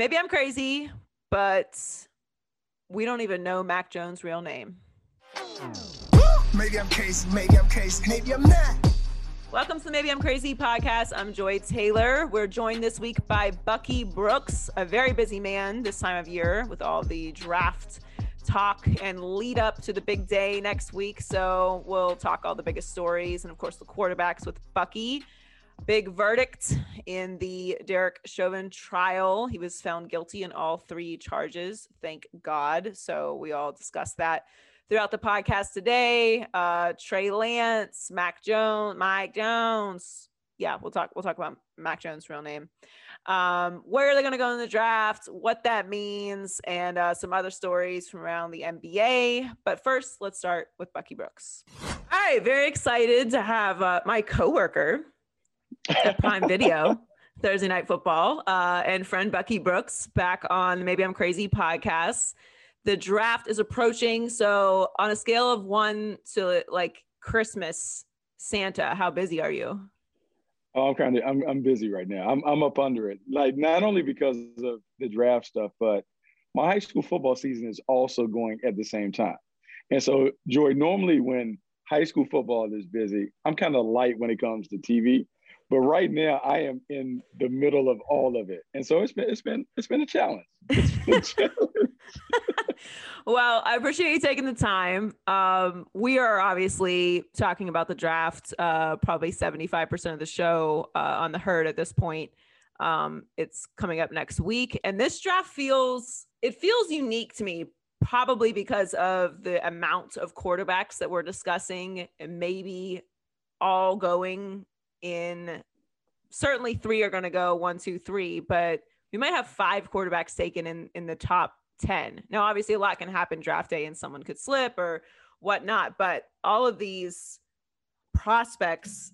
Maybe I'm crazy, but we don't even know Mac Jones' real name. Maybe I'm crazy, maybe I'm crazy, maybe I'm not. Welcome to the Maybe I'm Crazy podcast. I'm Joy Taylor. We're joined this week by Bucky Brooks, a very busy man this time of year with all the draft talk and lead up to the big day next week. So we'll talk all the biggest stories and, of course, the quarterbacks with Bucky. Big verdict in the Derek Chauvin trial. He was found guilty in all three charges. Thank God. So we all discussed that throughout the podcast today. Uh, Trey Lance, Mac Jones, Mike Jones. Yeah, we'll talk. We'll talk about Mac Jones' real name. Um, where are they going to go in the draft? What that means, and uh, some other stories from around the NBA. But first, let's start with Bucky Brooks. Right, very excited to have uh, my coworker at Prime Video. Thursday Night Football, uh, and friend Bucky Brooks back on Maybe I'm Crazy podcast. The draft is approaching. So, on a scale of one to like Christmas, Santa, how busy are you? Oh, I'm kind of I'm I'm busy right now. I'm I'm up under it. Like not only because of the draft stuff, but my high school football season is also going at the same time. And so, Joy, normally when high school football is busy, I'm kind of light when it comes to TV. But right now, I am in the middle of all of it, and so it's been it's been it's been a challenge. Been a challenge. well, I appreciate you taking the time. Um, we are obviously talking about the draft, uh, probably seventy five percent of the show uh, on the herd at this point. Um, it's coming up next week, and this draft feels it feels unique to me probably because of the amount of quarterbacks that we're discussing and maybe all going in certainly three are going to go one, two, three, but we might have five quarterbacks taken in in the top 10. Now, obviously, a lot can happen draft day and someone could slip or whatnot, but all of these prospects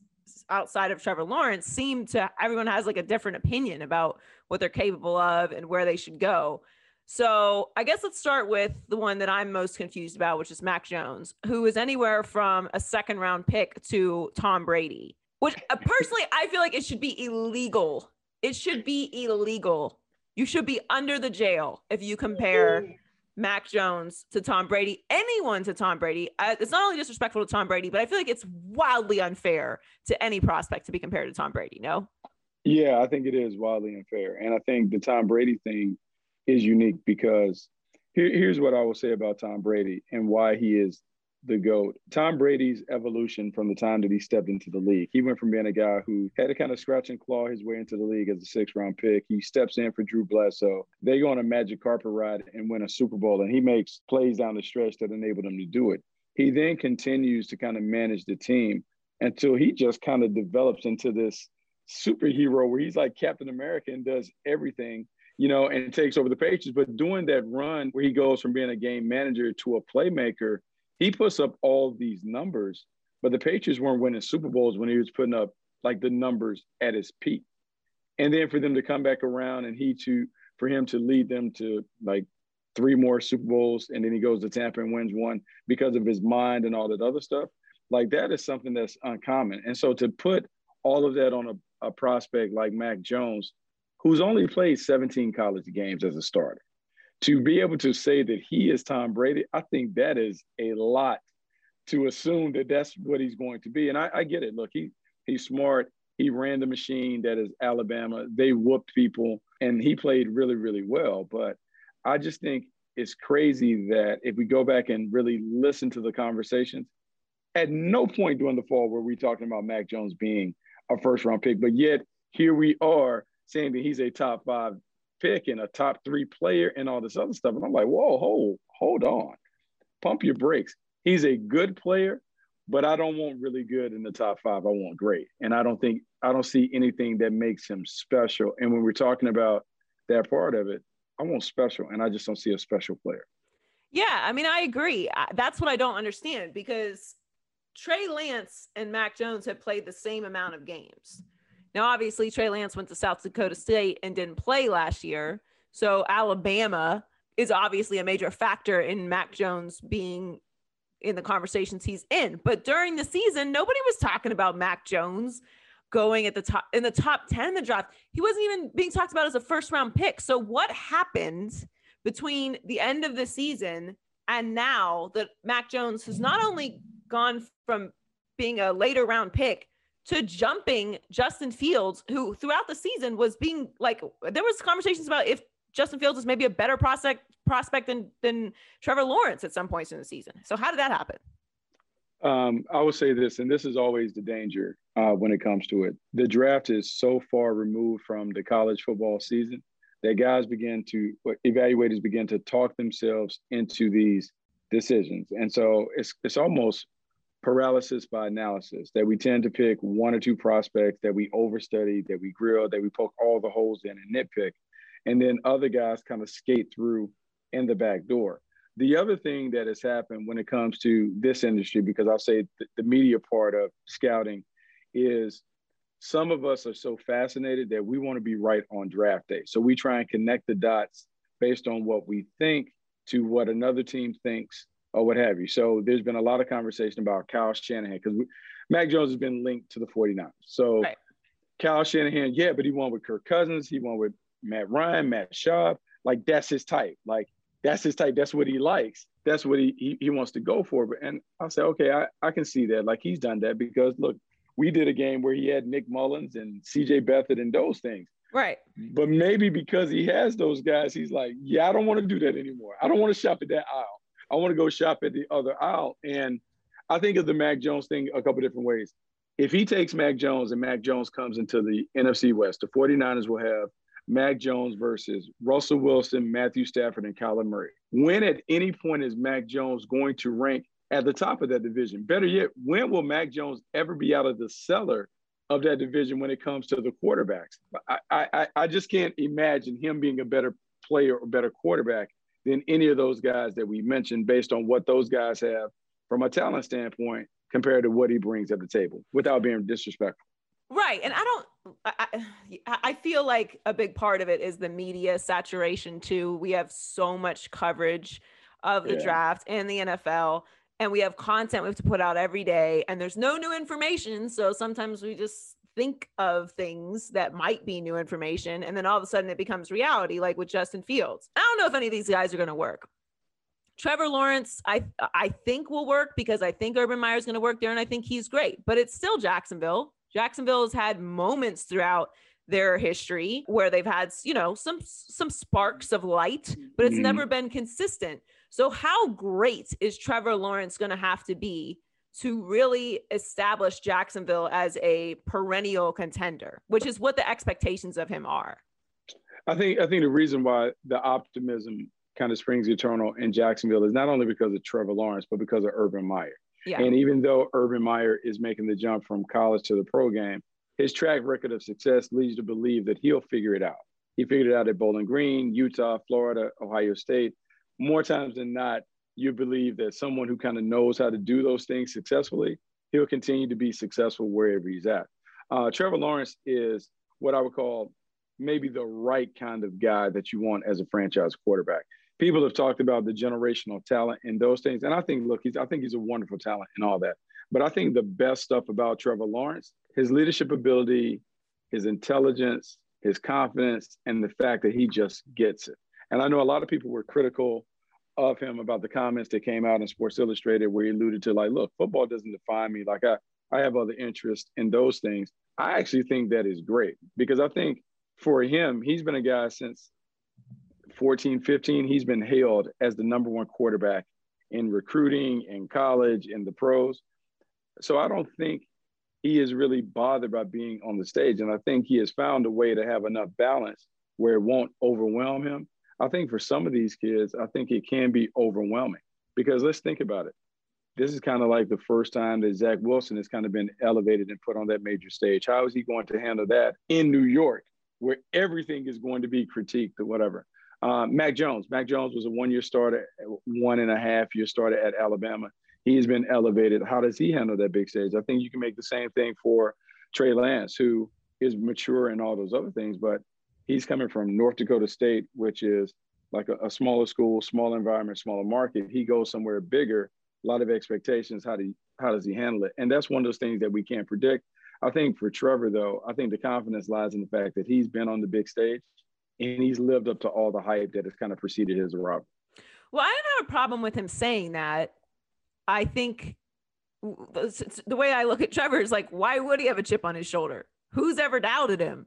outside of Trevor Lawrence seem to everyone has like a different opinion about what they're capable of and where they should go. So I guess let's start with the one that I'm most confused about, which is Mac Jones, who is anywhere from a second round pick to Tom Brady. Which uh, personally, I feel like it should be illegal. It should be illegal. You should be under the jail if you compare Mac Jones to Tom Brady, anyone to Tom Brady. Uh, it's not only disrespectful to Tom Brady, but I feel like it's wildly unfair to any prospect to be compared to Tom Brady. No. Yeah, I think it is wildly unfair, and I think the Tom Brady thing is unique because here, here's what I will say about Tom Brady and why he is the GOAT. Tom Brady's evolution from the time that he stepped into the league. He went from being a guy who had to kind of scratch and claw his way into the league as a six round pick. He steps in for Drew Bledsoe. They go on a magic carpet ride and win a Super Bowl, and he makes plays down the stretch that enable them to do it. He then continues to kind of manage the team until he just kind of develops into this superhero where he's like Captain America and does everything you know, and takes over the Patriots. But doing that run where he goes from being a game manager to a playmaker, he puts up all these numbers, but the Patriots weren't winning Super Bowls when he was putting up like the numbers at his peak. And then for them to come back around and he to for him to lead them to like three more Super Bowls and then he goes to Tampa and wins one because of his mind and all that other stuff. Like that is something that's uncommon. And so to put all of that on a, a prospect like Mac Jones, who's only played 17 college games as a starter, to be able to say that he is Tom Brady, I think that is a lot to assume that that's what he's going to be. And I, I get it. Look, he he's smart. He ran the machine that is Alabama. They whooped people, and he played really, really well. But I just think it's crazy that if we go back and really listen to the conversations, at no point during the fall were we talking about Mac Jones being a first round pick, but yet here we are saying that he's a top five pick and a top three player and all this other stuff. And I'm like, whoa, hold, hold on. Pump your brakes. He's a good player, but I don't want really good in the top five. I want great. And I don't think I don't see anything that makes him special. And when we're talking about that part of it, I want special, and I just don't see a special player. Yeah, I mean, I agree. That's what I don't understand because Trey Lance and Mac Jones have played the same amount of games. Now, obviously, Trey Lance went to South Dakota State and didn't play last year. So Alabama is obviously a major factor in Mac Jones being in the conversations he's in. But during the season, nobody was talking about Mac Jones going at the top in the top 10 in the draft. He wasn't even being talked about as a first round pick. So what happened between the end of the season and now that Mac Jones has not only gone from being a later round pick to jumping Justin Fields, who throughout the season was being like there was conversations about if Justin Fields is maybe a better prospect prospect than than Trevor Lawrence at some points in the season. So how did that happen? Um, I will say this, and this is always the danger uh, when it comes to it. The draft is so far removed from the college football season that guys begin to, evaluators begin to talk themselves into these decisions, and so it's it's almost paralysis by analysis that we tend to pick one or two prospects that we overstudy, that we grill, that we poke all the holes in and nitpick, and then other guys kind of skate through in the back door. The other thing that has happened when it comes to this industry, because I'll say the, the media part of scouting is some of us are so fascinated that we want to be right on draft day. So we try and connect the dots based on what we think to what another team thinks or what have you. So there's been a lot of conversation about Kyle Shanahan because Mac Jones has been linked to the 49ers. So right. Kyle Shanahan, yeah, but he won with Kirk Cousins, he won with Matt Ryan, Matt Schaub. Like that's his type. Like that's his type. That's what he likes. That's what he, he, he wants to go for. But and I'll say, okay, I, I can see that. Like he's done that because look, we did a game where he had Nick Mullens and CJ Beathard and those things. Right. But maybe because he has those guys, he's like, yeah, I don't want to do that anymore. I don't want to shop at that aisle. I want to go shop at the other aisle. And I think of the Mac Jones thing a couple different ways. If he takes Mac Jones and Mac Jones comes into the NFC West, the 49ers will have Mac Jones versus Russell Wilson, Matthew Stafford, and Kyler Murray. When at any point is Mac Jones going to rank at the top of that division? Better yet, when will Mac Jones ever be out of the cellar of that division when it comes to the quarterbacks? I, I, I just can't imagine him being a better player or better quarterback than any of those guys that we mentioned based on what those guys have from a talent standpoint compared to what he brings at the table without being disrespectful. Right. And I don't, I, I feel like a big part of it is the media saturation too. We have so much coverage of the yeah. draft and the NFL, and we have content we have to put out every day, and there's no new information. So sometimes we just think of things that might be new information, and then all of a sudden it becomes reality, like with Justin Fields. I don't know if any of these guys are going to work. Trevor Lawrence, I I think will work because I think Urban Meyer is going to work there, and I think he's great. But it's still Jacksonville. Jacksonville has had moments throughout their history where they've had, you know, some some sparks of light, but it's mm-hmm. never been consistent. So how great is Trevor Lawrence going to have to be to really establish Jacksonville as a perennial contender, which is what the expectations of him are? I think I think the reason why the optimism kind of springs eternal in Jacksonville is not only because of Trevor Lawrence, but because of Urban Meyer. Yeah. And even though Urban Meyer is making the jump from college to the pro game, his track record of success leads you to believe that he'll figure it out. He figured it out at Bowling Green, Utah, Florida, Ohio State. More times than not, you believe that someone who kind of knows how to do those things successfully, he'll continue to be successful wherever he's at. Uh, Trevor Lawrence is what I would call maybe the right kind of guy that you want as a franchise quarterback people have talked about the generational talent and those things. And I think, look, he's I think he's a wonderful talent and all that. But I think the best stuff about Trevor Lawrence, his leadership ability, his intelligence, his confidence, and the fact that he just gets it. And I know a lot of people were critical of him about the comments that came out in Sports Illustrated where he alluded to like, look, football doesn't define me. Like I, I have other interests in those things. I actually think that is great because I think for him, he's been a guy since 14, 15, he's been hailed as the number one quarterback in recruiting, in college, in the pros. So I don't think he is really bothered by being on the stage. And I think he has found a way to have enough balance where it won't overwhelm him. I think for some of these kids, I think it can be overwhelming because let's think about it. This is kind of like the first time that Zach Wilson has kind of been elevated and put on that major stage. How is he going to handle that in New York, where everything is going to be critiqued or whatever? Uh, Mac Jones. Mac Jones was a one-year starter, one and a half year starter at Alabama. He's been elevated. How does he handle that big stage? I think you can make the same thing for Trey Lance, who is mature and all those other things, but he's coming from North Dakota State, which is like a, a smaller school, small environment, smaller market. He goes somewhere bigger, a lot of expectations. How do you, how does he handle it? And that's one of those things that we can't predict. I think for Trevor, though, I think the confidence lies in the fact that he's been on the big stage and he's lived up to all the hype that has kind of preceded his arrival. Well, I don't have a problem with him saying that. I think the way I look at Trevor is like, why would he have a chip on his shoulder? Who's ever doubted him?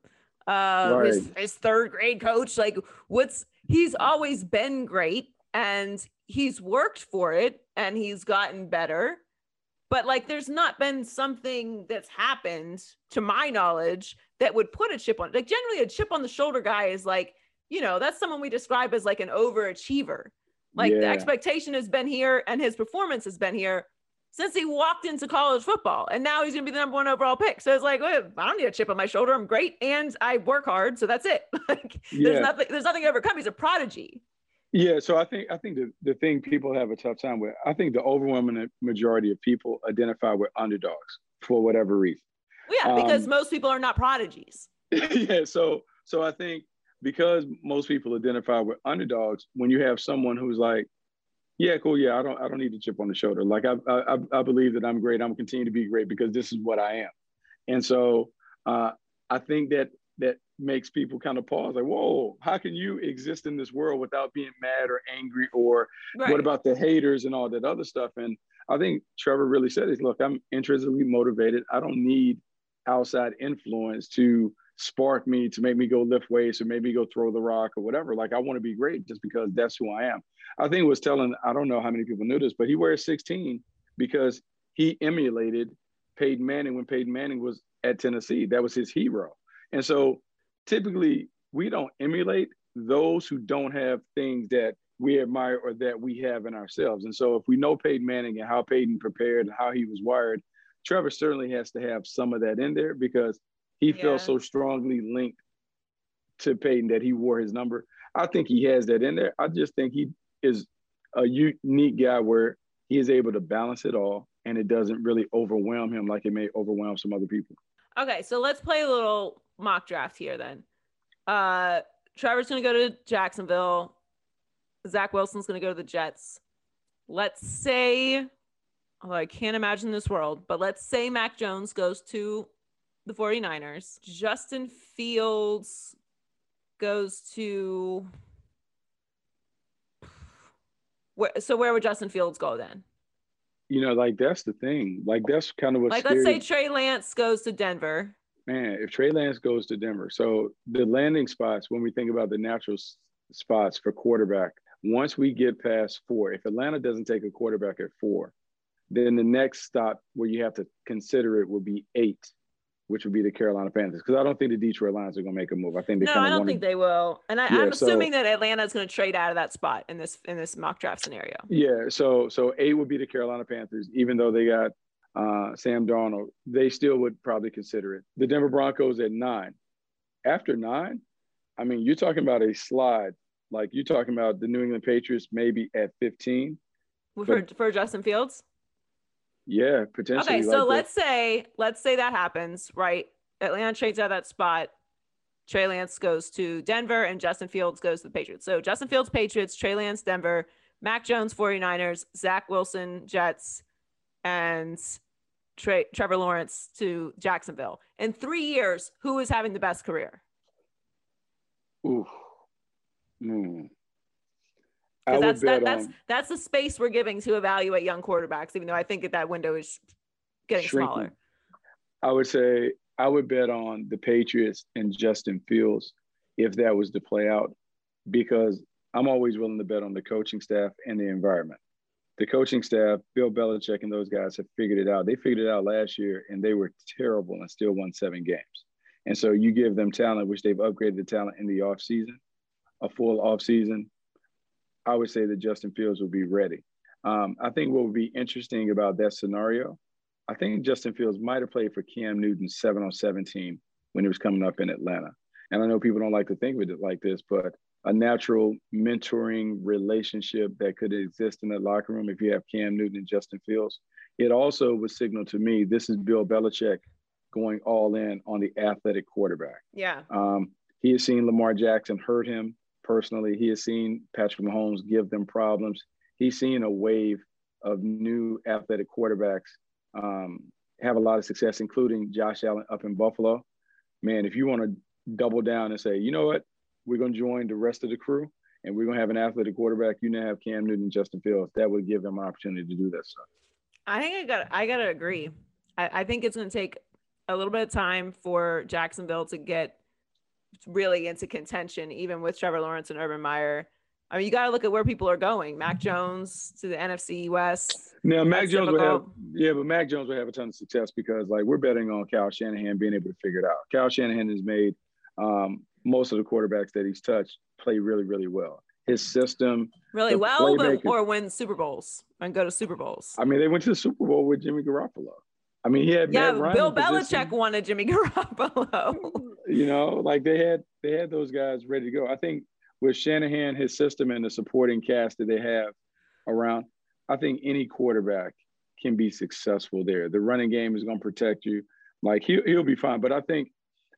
Uh, right. his, his third grade coach, like, what's he's always been great and he's worked for it and he's gotten better. But like, there's not been something that's happened to my knowledge that would put a chip on. Like, generally, a chip on the shoulder guy is like, you know, that's someone we describe as like an overachiever. Like yeah. the expectation has been here and his performance has been here since he walked into college football. And now he's going to be the number one overall pick. So it's like, well, I don't need a chip on my shoulder. I'm great. And I work hard. So that's it. like yeah. there's nothing, there's nothing to overcome. He's a prodigy. Yeah. So I think, I think the, the thing people have a tough time with, I think the overwhelming majority of people identify with underdogs for whatever reason. Well, yeah, because um, most people are not prodigies. yeah. So, so I think because most people identify with underdogs, when you have someone who's like, yeah, cool, yeah, I don't, I don't need to chip on the shoulder. Like I, I, I believe that I'm great. I'm continue to be great because this is what I am. And so uh, I think that that makes people kind of pause, like, whoa, how can you exist in this world without being mad or angry, or right. what about the haters and all that other stuff? And I think Trevor really said it. Look, I'm intrinsically motivated. I don't need outside influence to spark me to make me go lift weights or maybe go throw the rock or whatever. Like I want to be great just because that's who I am. I think it was telling, I don't know how many people knew this, but he wears 16 because he emulated Peyton Manning when Peyton Manning was at Tennessee. That was his hero. And so typically we don't emulate those who don't have things that we admire or that we have in ourselves. And so if we know Peyton Manning and how Peyton prepared and how he was wired, Trevor certainly has to have some of that in there because he yeah. felt so strongly linked to Peyton that he wore his number. I think he has that in there. I just think he is a unique guy where he is able to balance it all and it doesn't really overwhelm him like it may overwhelm some other people. Okay, so let's play a little mock draft here then. Uh Trevor's gonna go to Jacksonville. Zach Wilson's gonna go to the Jets. Let's say, oh, I can't imagine this world, but let's say Mac Jones goes to the 49ers. Justin Fields goes to where, so where would Justin Fields go then? You know, like that's the thing. Like that's kind of what. Like, let's say Trey Lance goes to Denver. Man, if Trey Lance goes to Denver, so the landing spots when we think about the natural spots for quarterback, once we get past four, if Atlanta doesn't take a quarterback at four, then the next stop where you have to consider it will be eight which would be the Carolina Panthers. Because I don't think the Detroit Lions are going to make a move. I think they. No, I don't think they will. And I, am assuming that Atlanta is going to trade out of that spot in this in this mock draft scenario. Yeah. So so eight would be the Carolina Panthers, even though they got uh, Sam Darnold. They still would probably consider it. The Denver Broncos at nine. After nine, I mean, you're talking about a slide. Like you're talking about the New England Patriots maybe at 15. For, for Justin Fields? Yeah, potentially. Okay, so like let's say let's say that happens, right? Atlanta trades out that spot. Trey Lance goes to Denver and Justin Fields goes to the Patriots. So Justin Fields, Patriots, Trey Lance, Denver, Mac Jones, 49ers, Zach Wilson, Jets, and Trey, Trevor Lawrence to Jacksonville. In three years, who is having the best career? Ooh. Hmm. Hmm that's that, that's that's the space we're giving to evaluate young quarterbacks, even though I think that that window is getting shrinking. smaller. I would say I would bet on the Patriots and Justin Fields if that was to play out, because I'm always willing to bet on the coaching staff and the environment. The coaching staff, Bill Belichick and those guys have figured it out. They figured it out last year and they were terrible and still won seven games. And so you give them talent, which they've upgraded the talent in the offseason, a full offseason, I would say that Justin Fields will be ready. Um, I think what would be interesting about that scenario, I think Justin Fields might have played for Cam Newton's seven on seven team when he was coming up in Atlanta. And I know people don't like to think of it like this, but a natural mentoring relationship that could exist in the locker room if you have Cam Newton and Justin Fields. It also would signal to me this is Bill Belichick going all in on the athletic quarterback. Yeah. Um, he has seen Lamar Jackson hurt him personally. He has seen Patrick Mahomes give them problems. He's seen a wave of new athletic quarterbacks um, have a lot of success, including Josh Allen up in Buffalo. Man, if you want to double down and say, you know what, we're going to join the rest of the crew and we're going to have an athletic quarterback. You now have Cam Newton Justin Fields. That would give them an opportunity to do that stuff. I think I got I got to agree. I, I think it's going to take a little bit of time for Jacksonville to get really into contention, even with Trevor Lawrence and Urban Meyer. I mean, you got to look at where people are going. Mac Jones to the NFC West. Now, Mac Jones difficult. would have, yeah, but Mac Jones would have a ton of success because, like, we're betting on Kyle Shanahan being able to figure it out. Kyle Shanahan has made um, most of the quarterbacks that he's touched play really, really well. His system, really well, but, or win Super Bowls and go to Super Bowls. I mean, they went to the Super Bowl with Jimmy Garoppolo. I mean, he had yeah. Bill Belichick position. wanted Jimmy Garoppolo. you know, like they had they had those guys ready to go. I think with Shanahan, his system, and the supporting cast that they have around, I think any quarterback can be successful there. The running game is going to protect you. Like he, he'll be fine. But I think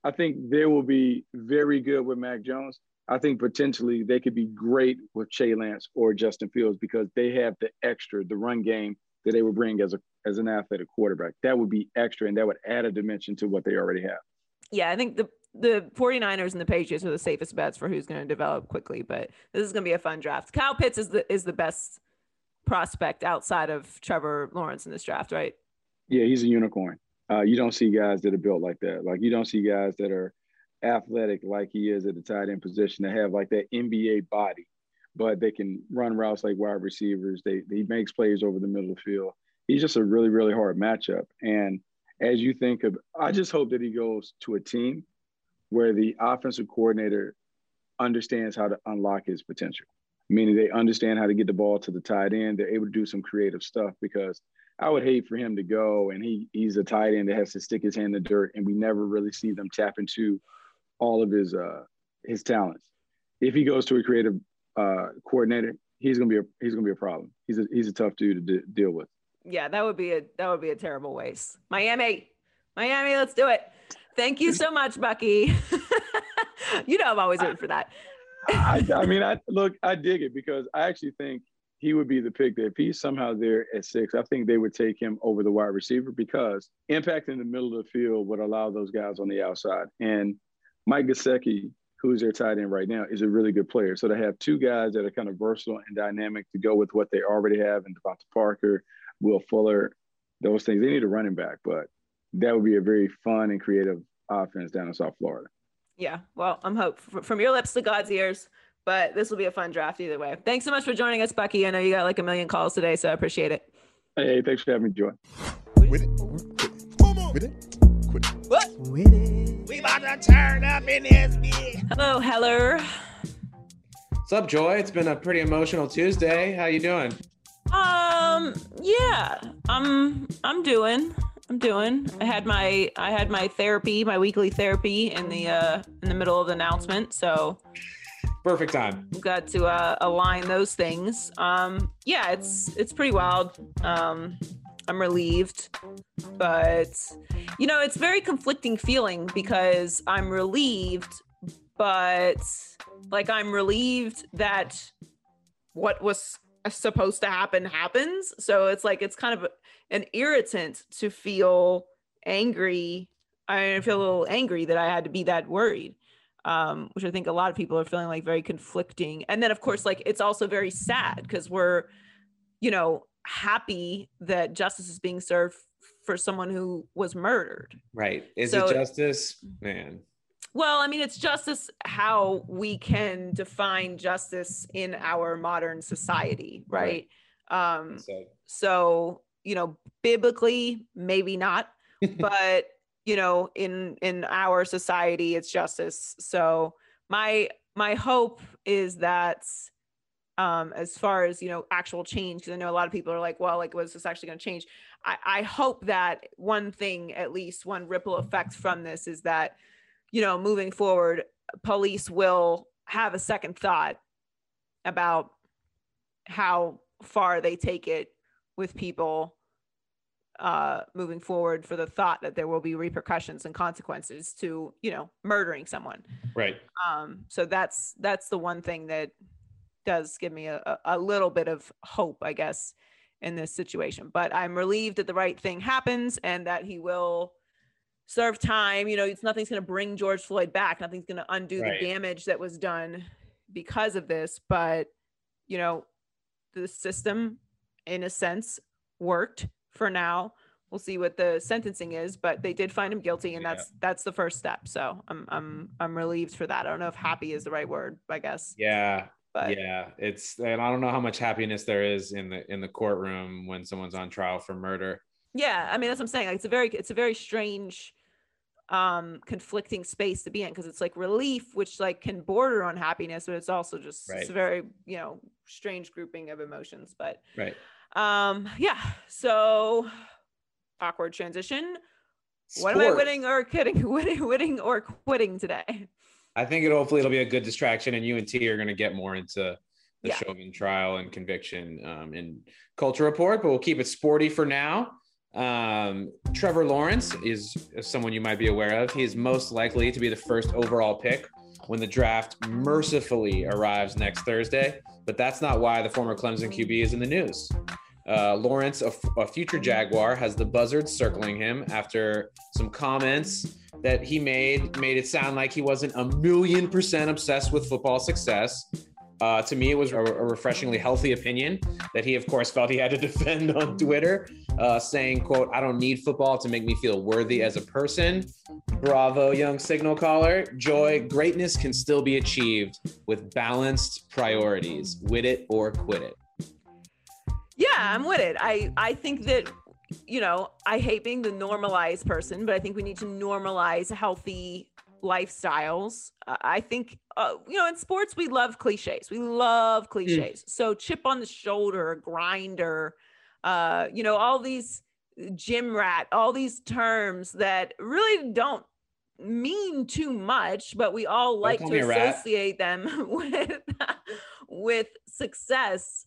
I think they will be very good with Mac Jones. I think potentially they could be great with Trey Lance or Justin Fields because they have the extra, the run game that they would bring as a as an athletic quarterback. That would be extra and that would add a dimension to what they already have. Yeah, I think the the 49ers and the Patriots are the safest bets for who's going to develop quickly, but this is going to be a fun draft. Kyle Pitts is the is the best prospect outside of Trevor Lawrence in this draft, right? Yeah, he's a unicorn. Uh, you don't see guys that are built like that. Like you don't see guys that are athletic like he is at the tight end position that have like that NBA body, but they can run routes like wide receivers. They he makes plays over the middle of the field. He's just a really really hard matchup. And as you think of, I just hope that he goes to a team where the offensive coordinator understands how to unlock his potential, meaning they understand how to get the ball to the tight end. They're able to do some creative stuff because I would hate for him to go and he he's a tight end that has to stick his hand in the dirt and we never really see them tap into all of his uh his talents. If he goes to a creative uh coordinator, he's gonna be a he's gonna be a problem. He's a he's a tough dude to d- deal with. Yeah, that would be a that would be a terrible waste. Miami, Miami, let's do it. Thank you so much, Bucky. you know I'm always waiting for that. I, I mean, I look, I dig it because I actually think he would be the pick that if he's somehow there at six, I think they would take him over the wide receiver because impact in the middle of the field would allow those guys on the outside. And Mike Gesicki, who's their tight end right now, is a really good player. So to have two guys that are kind of versatile and dynamic to go with what they already have and DeVante Parker, Will Fuller, those things, they need a running back, but that would be a very fun and creative offense down in South Florida. Yeah. Well, I'm hope from your lips to God's ears but this will be a fun draft either way. Thanks so much for joining us, Bucky. I know you got like a million calls today, so I appreciate it. Hey, thanks for having me, Joy. With it. With it. Quit it. What? With it. We about to turn up in this bitch. Hello, Heller. What's up, Joy? It's been a pretty emotional Tuesday. How you doing? Um, yeah, I'm I'm doing. I'm doing. I had my I had my therapy, my weekly therapy in the uh in the middle of the announcement. So perfect time. We've got to uh, align those things. Um, yeah, it's it's pretty wild. Um, I'm relieved, but you know, it's very conflicting feeling because I'm relieved, but like I'm relieved that what was supposed to happen happens. So it's like it's kind of an irritant to feel angry. I feel a little angry that I had to be that worried um, which I think a lot of people are feeling like very conflicting. And then, of course, like it's also very sad because we're, you know, happy that justice is being served for someone who was murdered. Right. Is so, it justice? Man. Well, I mean, it's justice how we can define justice in our modern society, right? right. Um, so. so, you know, biblically, maybe not, but you know in in our society it's justice so my my hope is that um as far as you know actual change because i know a lot of people are like well like was this actually going to change i i hope that one thing at least one ripple effect from this is that you know moving forward police will have a second thought about how far they take it with people uh, moving forward for the thought that there will be repercussions and consequences to you know murdering someone right um so that's that's the one thing that does give me a, a little bit of hope i guess in this situation. But I'm relieved that the right thing happens and that he will serve time. You know, it's nothing's going to bring George Floyd back. Nothing's going to undo Right. the damage that was done because of this. But you know, the system, in a sense, worked for now. We'll see what the sentencing is, but they did find him guilty, and Yeah. that's that's the first step. So I'm I'm I'm relieved for that. I don't know if happy is the right word, I guess, Yeah, but yeah. It's and I don't know how much happiness there is in the in the courtroom when someone's on trial for murder. yeah i mean that's what i'm saying like, it's a very it's a very strange um conflicting space to be in because it's like relief which like can border on happiness but it's also just it's a very you know strange grouping of emotions but Right. um yeah so awkward transition what am i winning or kidding winning winning or quitting today I think it hopefully it'll be a good distraction, and you and T are going to get more into the Yeah. Chauvin trial and conviction um, in Culture Report, but we'll keep it sporty for now. Um, Trevor Lawrence is someone you might be aware of. He is most likely to be the first overall pick when the draft mercifully arrives next Thursday, but that's not why the former Clemson QB is in the news. Uh, Lawrence, a, f- a future Jaguar, has the buzzards circling him after some comments that he made made it sound like he wasn't a million percent obsessed with football success. Uh, to me, it was a, refreshingly healthy opinion that he, of course, felt he had to defend on Twitter, uh, saying, "quote I don't need football to make me feel worthy as a person." Bravo, young signal caller. Joy, greatness can still be achieved with balanced priorities. Wit it or quit it. Yeah, I'm with it. I I think that you know, I hate being the normalized person, but I think we need to normalize healthy lifestyles. Uh, I think uh, you know, in sports we love clichés. We love clichés. So chip on the shoulder, grinder, uh, you know, all these gym rat, all these terms that really don't mean too much, but we all like to associate them with with success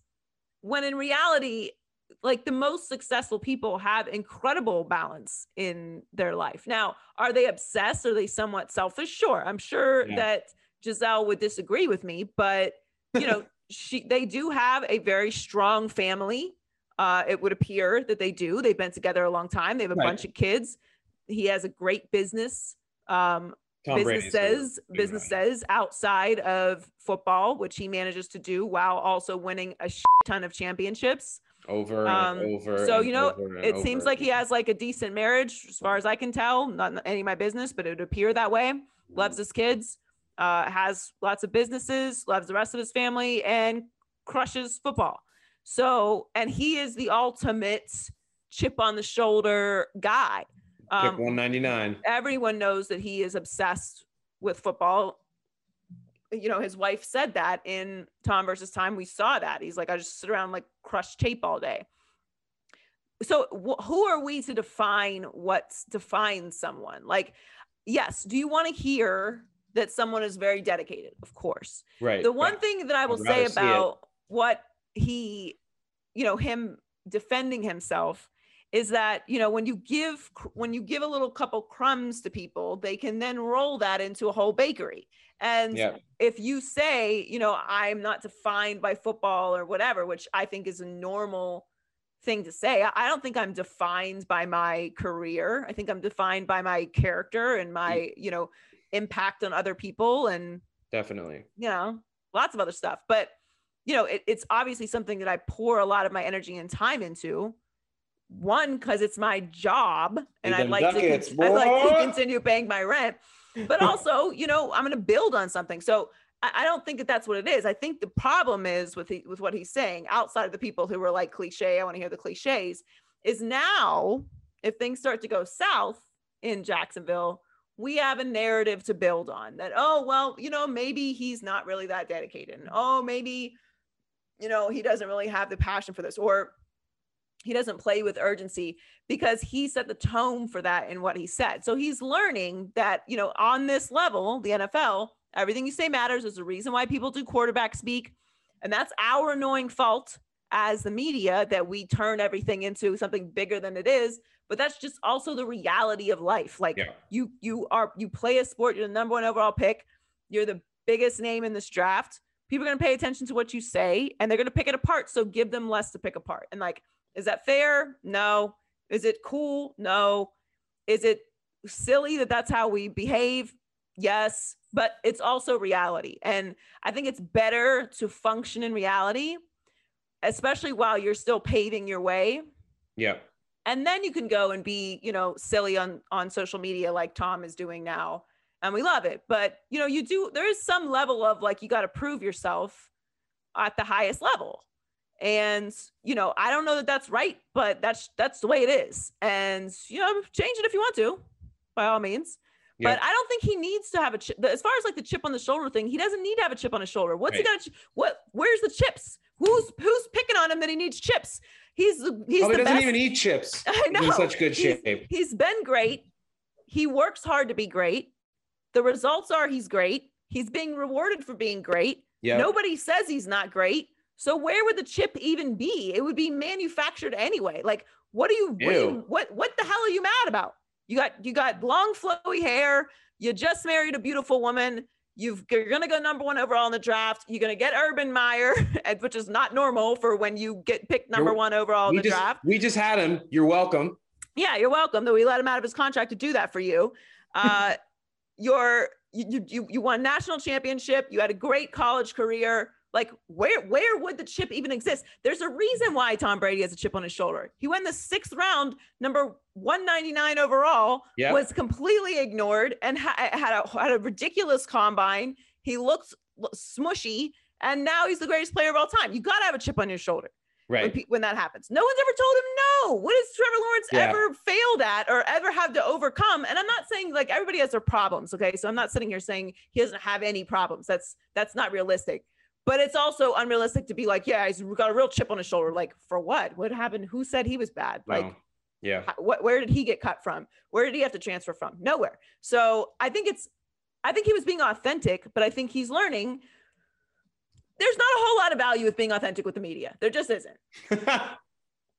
when in reality like the most successful people have incredible balance in their life. Now are they obsessed? Are they somewhat selfish? Sure i'm sure Yeah. that Gisele would disagree with me but you know she they do have a very strong family. Uh it would appear that they do. They've been together a long time. They have a Right. bunch of kids. He has a great business um Tom business Brady's a says business says outside of football which he manages to do while also winning a ton of championships over Um, and over. so you know over it seems like he has like a decent marriage as far as i can tell not any of my business but it would appear that way loves his kids uh, has lots of businesses loves the rest of his family and crushes football so and he is the ultimate chip on the shoulder guy Pick um, 199. everyone knows that he is obsessed with football. You know, his wife said that in Tom versus Time. We saw that. He's like, I just sit around like crush tape all day. So, wh- who are we to define what defines someone? Like, yes, do you want to hear that someone is very dedicated? Of course Right. the one right. thing that I will say rather see it. about what he, you know, him defending himself is that you know when you give when you give a little couple crumbs to people, they can then roll that into a whole bakery. And Yeah. if you say, you know, I'm not defined by football or whatever, which I think is a normal thing to say. I I don't think I'm defined by my career. I think I'm defined by my character and mm. my, you know, impact on other people and Definitely. you know, lots of other stuff. But you know, it, it's obviously something that I pour a lot of my energy and time into. One, because it's my job, and I'd like ducats, to, I'd like to continue paying my rent. But also, you know, I'm going to build on something. So I, I don't think that that's what it is. I think the problem is with with what he's saying. Outside of the people who were like cliche, I want to hear the cliches. Is now if things start to go south in Jacksonville, we have a narrative to build on that oh well you know maybe he's not really that dedicated and oh maybe you know he doesn't really have the passion for this or he doesn't play with urgency because he set the tone for that in what he said. So he's learning that you know on this level the NFL everything you say matters. There's a reason why people do quarterback speak. And that's our annoying fault as the media that we turn everything into something bigger than it is. But that's just also the reality of life. Like Yeah. you you are you play a sport you're the number one overall pick you're the biggest name in this draft. People are going to pay attention to what you say and they're going to pick it apart. So give them less to pick apart. And like Is that fair? No. Is it cool? No. Is it silly that that's how we behave? Yes. But it's also reality. And I think it's better to function in reality, especially while you're still paving your way. Yeah. And then you can go and be, you know, silly on on social media like Tom is doing now. And we love it. But, you know, you do there is some level of like you got to prove yourself at the highest level and you know i don't know that that's right but that's that's the way it is. And you know change it if you want to by all means. But i don't think he needs to have a chip as far as like the chip on the shoulder thing he doesn't need to have a chip on his shoulder. What's right. he got what where's the chips? Who's who's picking on him that he needs chips? He's he's oh, he doesn't best. even eat chips i know. he's in such good he's, shape. he's been great. He works hard to be great. The results are he's great. He's being rewarded for being great. Yep. nobody says he's not great so where would the chip even be? It would be manufactured anyway. Like, what are you, what, are you, what, what the hell are you mad about? You got, you got long flowy hair. You just married a beautiful woman. You've, you're going to go number one overall in the draft. You're going to get Urban Meyer, which is not normal for when you get picked number You're, one overall in the just, draft. We just had him. You're welcome. Yeah, you're welcome. Though we let him out of his contract to do that for you. Uh, you're, you, you, you won national championship. You had a great college career like where where would the chip even exist? There's a reason why Tom Brady has a chip on his shoulder. He went the sixth round, number 199 overall, yep. was completely ignored and ha- had a had a ridiculous combine. He looked smushy, and now he's the greatest player of all time. You got to have a chip on your shoulder. Right. When, when, that happens. No one's ever told him no. What has Trevor Lawrence yeah. ever failed at or ever have to overcome? And I'm not saying like everybody has their problems. Okay. So I'm not sitting here saying he doesn't have any problems. That's that's not realistic. But it's also unrealistic to be like, yeah, he's got a real chip on his shoulder. Like, for what? What happened? Who said he was bad? Like, yeah. What? Where did he get cut from? Where did he have to transfer from? Nowhere. So I think it's, I think he was being authentic, but I think he's learning. There's not a whole lot of value with being authentic with the media. There just isn't.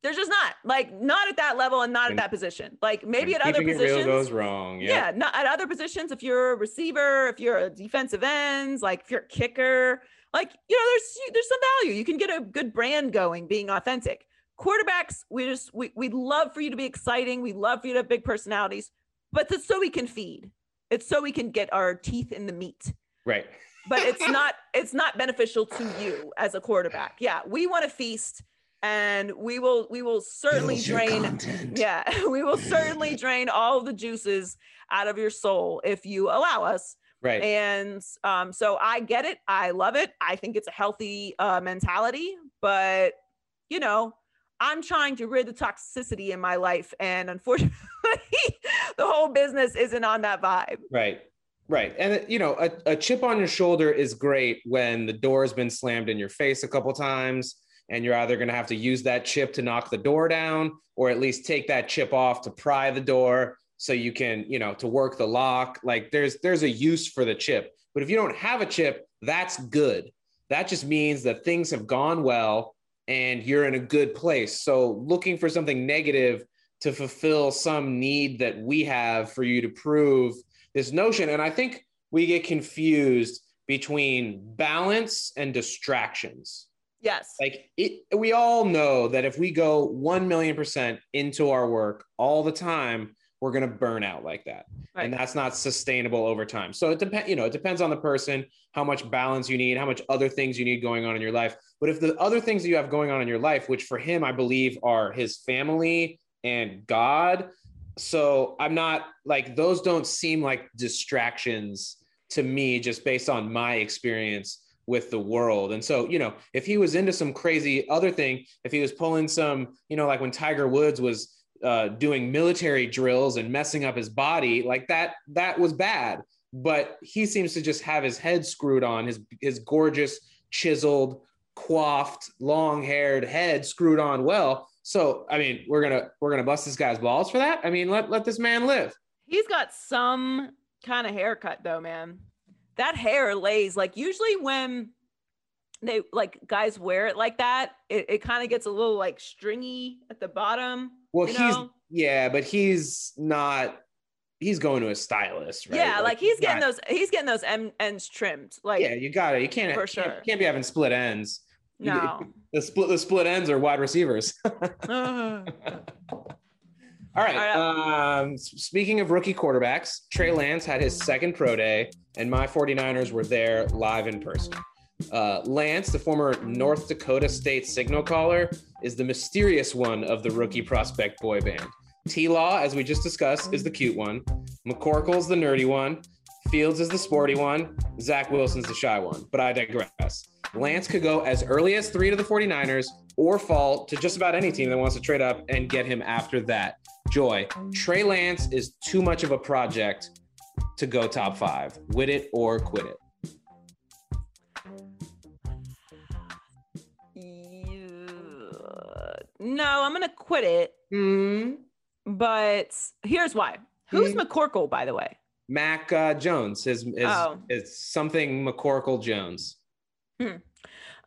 There's just not like not at that level and not at that position. Like maybe at other positions goes wrong. Yep. Yeah, not at other positions. If you're a receiver, if you're a defensive ends, like if you're a kicker, like you know there's there's some value. You can get a good brand going being authentic. Quarterbacks we just we, we'd love for you to be exciting. We love for you to have big personalities but it's so we can feed. It's so we can get our teeth in the meat. Right. But it's not it's not beneficial to you as a quarterback. Yeah we want to feast and we will we will certainly drain yeah we will certainly drain all the juices out of your soul if you allow us Right. And um, so I get it. I love it. I think it's a healthy uh, mentality, but you know, I'm trying to rid the toxicity in my life. And unfortunately, the whole business isn't on that vibe. Right. Right. And, you know, a, a chip on your shoulder is great when the door has been slammed in your face a couple times and you're either going to have to use that chip to knock the door down or at least take that chip off to pry the door so you can you know to work the lock like there's there's a use for the chip. But if you don't have a chip that's good. That just means that things have gone well and you're in a good place. So looking for something negative to fulfill some need that we have for you to prove this notion. And i think we get confused between balance and distractions. Yes. Like it we all know that if we go 1 million percent into our work all the time we're going to burn out like that right. and that's not sustainable over time so it depends you know it depends on the person how much balance you need how much other things you need going on in your life but if the other things that you have going on in your life which for him i believe are his family and god so i'm not like those don't seem like distractions to me just based on my experience with the world. And so, you know, if he was into some crazy other thing, if he was pulling some, you know, like when Tiger Woods was uh, doing military drills and messing up his body like that that was bad. But he seems to just have his head screwed on his his gorgeous chiseled coiffed long haired head screwed on well. So i mean we're gonna we're gonna bust this guy's balls for that? I mean let, let this man live. He's got some kind of haircut though man. That hair lays like usually when they like guys wear it like that it, it kind of gets a little like stringy at the bottom well, he's know? yeah, but he's not. He's going to a stylist, right? Yeah, like, like he's getting not, those. He's getting those ends trimmed. Like yeah, you got it. You can't for sure. Can't, you can't be having split ends. No. The split the split ends are wide receivers. Uh, All right. Um, speaking of rookie quarterbacks, Trey Lance had his second pro day, and my 49ers were there live in person. Uh, Lance, the former North Dakota State signal caller, is the mysterious one of the rookie prospect boy band. T Law, as we just discussed, is the cute one. McCorkle's the nerdy one. Fields is the sporty one. Zach Wilson's the shy one. But I digress. Lance could go as early as three to the 49ers or fall to just about any team that wants to trade up and get him after that. Joy, Trey Lance is too much of a project to go top five. Wit it or quit it. No, I'm gonna quit it. Hmm. But here's why. Who's Hmm. McCorkle, by the way? Mac uh, Jones is is, Oh. is something McCorkle Jones.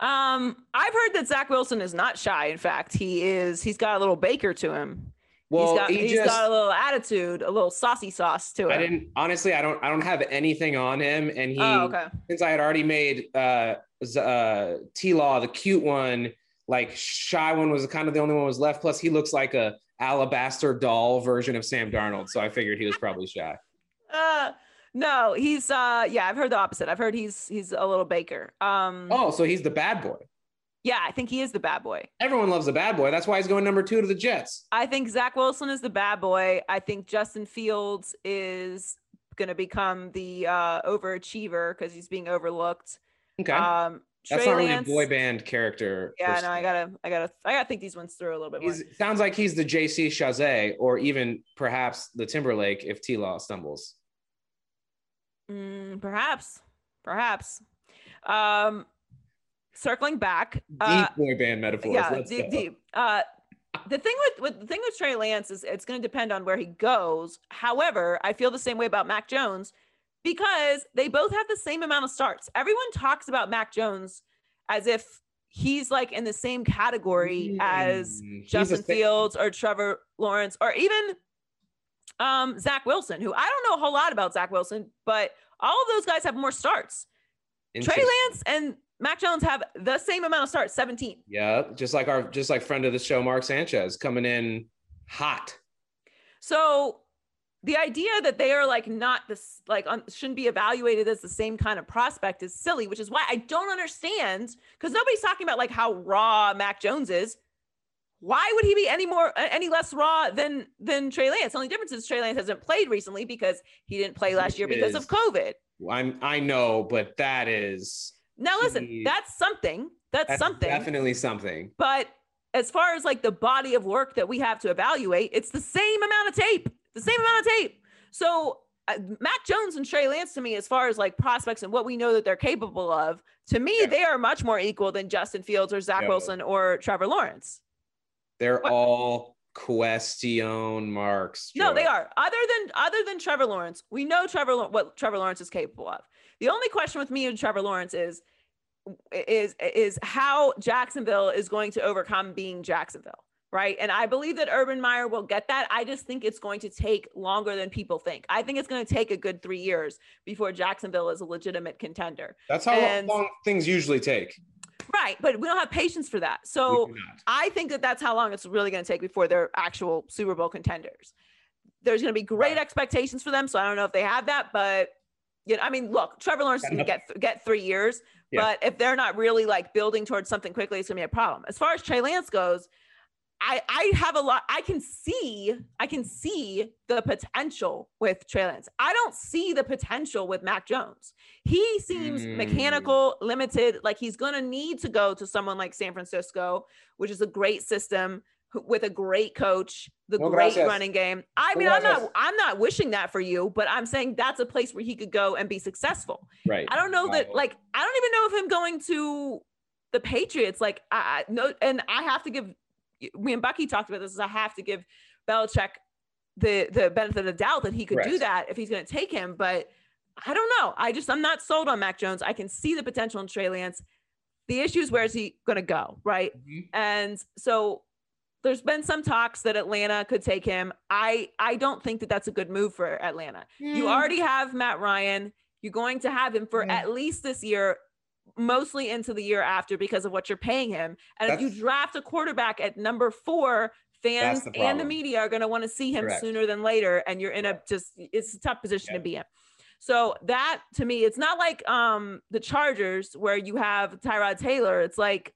Um, I've heard that Zach Wilson is not shy. In fact, he is. He's got a little Baker to him. Well, he's got, he he's just got a little attitude, a little saucy sauce to him. I didn't honestly. I don't. I don't have anything on him, and he Oh, okay. since I had already made uh, uh, T Law the cute one, like shy one was kind of the only one was left. Plus, he looks like a alabaster doll version of Sam Darnold, so I figured he was probably shy. Uh, no, he's. Uh, yeah, I've heard the opposite. I've heard he's he's a little Baker. Um, Oh, so he's the bad boy. yeah, I think he is the bad boy. Everyone loves the bad boy. That's why he's going number two to the Jets. I think Zach Wilson is the bad boy. I think Justin Fields is going to become the uh, overachiever because he's being overlooked. Okay, Um, that's Trey not really a boy band character. Yeah, no, I gotta, I gotta, I gotta think these ones through a little bit more. He's, sounds like he's the JC Chasez or even perhaps the Timberlake if T Law stumbles. Mm, perhaps, perhaps. Um, circling back, Deep uh, boy band metaphors. yeah, Let's deep, go. deep. Uh, the thing with, with the thing with Trey Lance is it's going to depend on where he goes. However, I feel the same way about Mac Jones because they both have the same amount of starts. Everyone talks about Mac Jones as if he's like in the same category as Mm, he's Justin Fields or Trevor Lawrence or even um, Zach Wilson, who I don't know a whole lot about Zach Wilson, but all of those guys have more starts. Trey Lance and Mac Jones have the same amount of starts, 17. Yeah, just like our just like friend of the show, Mark Sanchez, coming in hot. So the idea that they are like not this like un, shouldn't be evaluated as the same kind of prospect is silly, which is why I don't understand because nobody's talking about like how raw Mac Jones is. Why would he be any more uh, any less raw than than Trey Lance? The only difference is Trey Lance hasn't played recently because he didn't play last year because of COVID. I'm I know, but that is Now listen, He- that's something. That's, that's something. definitely something. But as far as like the body of work that we have to evaluate, it's the same amount of tape, the same amount of tape. So uh, Mac Jones and Trey Lance to me, as far as like prospects and what we know that they're capable of, to me, Yeah. they are much more equal than Justin Fields or Zach Yeah. Wilson or Trevor Lawrence. They're What- all question marks. No, they are. Other than other than Trevor Lawrence, we know Trevor what Trevor Lawrence is capable of. The only question with me and Trevor Lawrence is is is how Jacksonville is going to overcome being Jacksonville, right? And I believe that Urban Meyer will get that. I just think it's going to take longer than people think. I think it's going to take a good 3 years before Jacksonville is a legitimate contender. That's how and- long things usually take. Right, but we don't have patience for that. So. I think that that's how long it's really going to take before they're actual Super Bowl contenders. There's going to be great Right. expectations for them, so I don't know if they have that, but you know, I mean, look, Trevor Lawrence is going to get get three years, Yeah. but if they're not really like building towards something quickly, it's going to be a problem. As far as Trey Lance goes, I I have a lot. I can see I can see the potential with Trey Lance. I don't see the potential with Mac Jones. He seems Mm. mechanical, limited. Like he's going to need to go to someone like San Francisco, which is a great system with a great coach, the great gracias. running game. I mean, I'm not I'm not wishing that for you, but I'm saying that's a place where he could go and be successful. Right. I don't know that like I don't even know if him going to the Patriots like I, I no and I have to give me and Bucky talked about this is I have to give Belichick the the benefit of the doubt that he could do that if he's going to take him but I don't know I just I'm not sold on Mac Jones I can see the potential in Trey Lance the issue is where is he going to go right Mhm. and so there's been some talks that Atlanta could take him I I don't think that that's a good move for Atlanta you Mm. already have Matt Ryan. You're going to have him for Mm. at least this year. Mostly into the year after because of what you're paying him. And if you draft a quarterback at number four, fans the and the media are going to want to see him Correct. sooner than later. And you're in a just, it's a tough position to be in. So that to me, it's not like um the Chargers where you have Tyrod Taylor. It's like,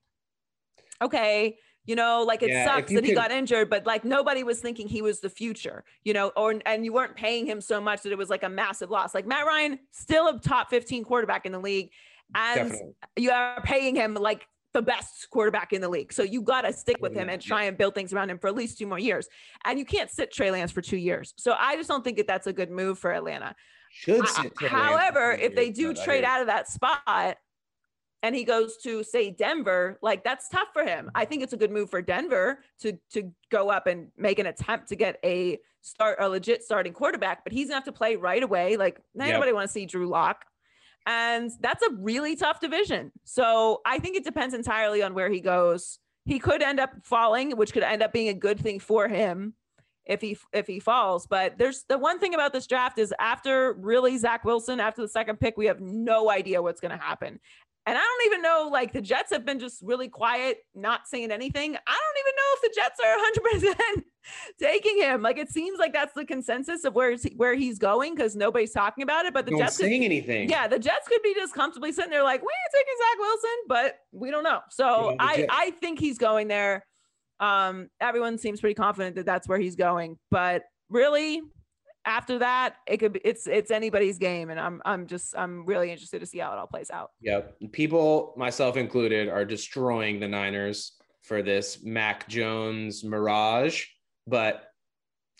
okay, you know, like it Yeah, sucks that he got injured, but like nobody was thinking he was the future, you know, or and you weren't paying him so much that it was like a massive loss. Like Matt Ryan, still a top 15 quarterback in the league, and Definitely. you are paying him like the best quarterback in the league. So you got to stick with him and try and build things around him for at least two more years. And you can't sit Trey Lance for two years. So I just don't think that that's a good move for Atlanta. Should sit However, if they do trade out of that spot and he goes to say Denver, like that's tough for him. I think it's a good move for Denver to to go up and make an attempt to get a start a legit starting quarterback, but he's gonna have to play right away. Like Yep. nobody want to see Drew Lock. And that's a really tough division. So I think it depends entirely on where he goes. He could end up falling, which could end up being a good thing for him if he if he falls. But there's the one thing about this draft is after really Zach Wilson, after the second pick, we have no idea what's going to happen. And I don't even know, like the Jets have been just really quiet, not saying anything. I don't even know if the Jets are 100% taking him. Like it seems like that's the consensus of where he's, where he's going because nobody's talking about it. But the one's Jets, could, saying anything. yeah, the Jets could be just comfortably sitting there like, we ain't taking Zach Wilson, but we don't know. So I, Jets- I think he's going there. Um, everyone seems pretty confident that that's where he's going, but really after that, it could be, it's, it's anybody's game. And I'm, I'm just, I'm really interested to see how it all plays out. Yep. People, myself included, are destroying the Niners for this Mac Jones mirage. But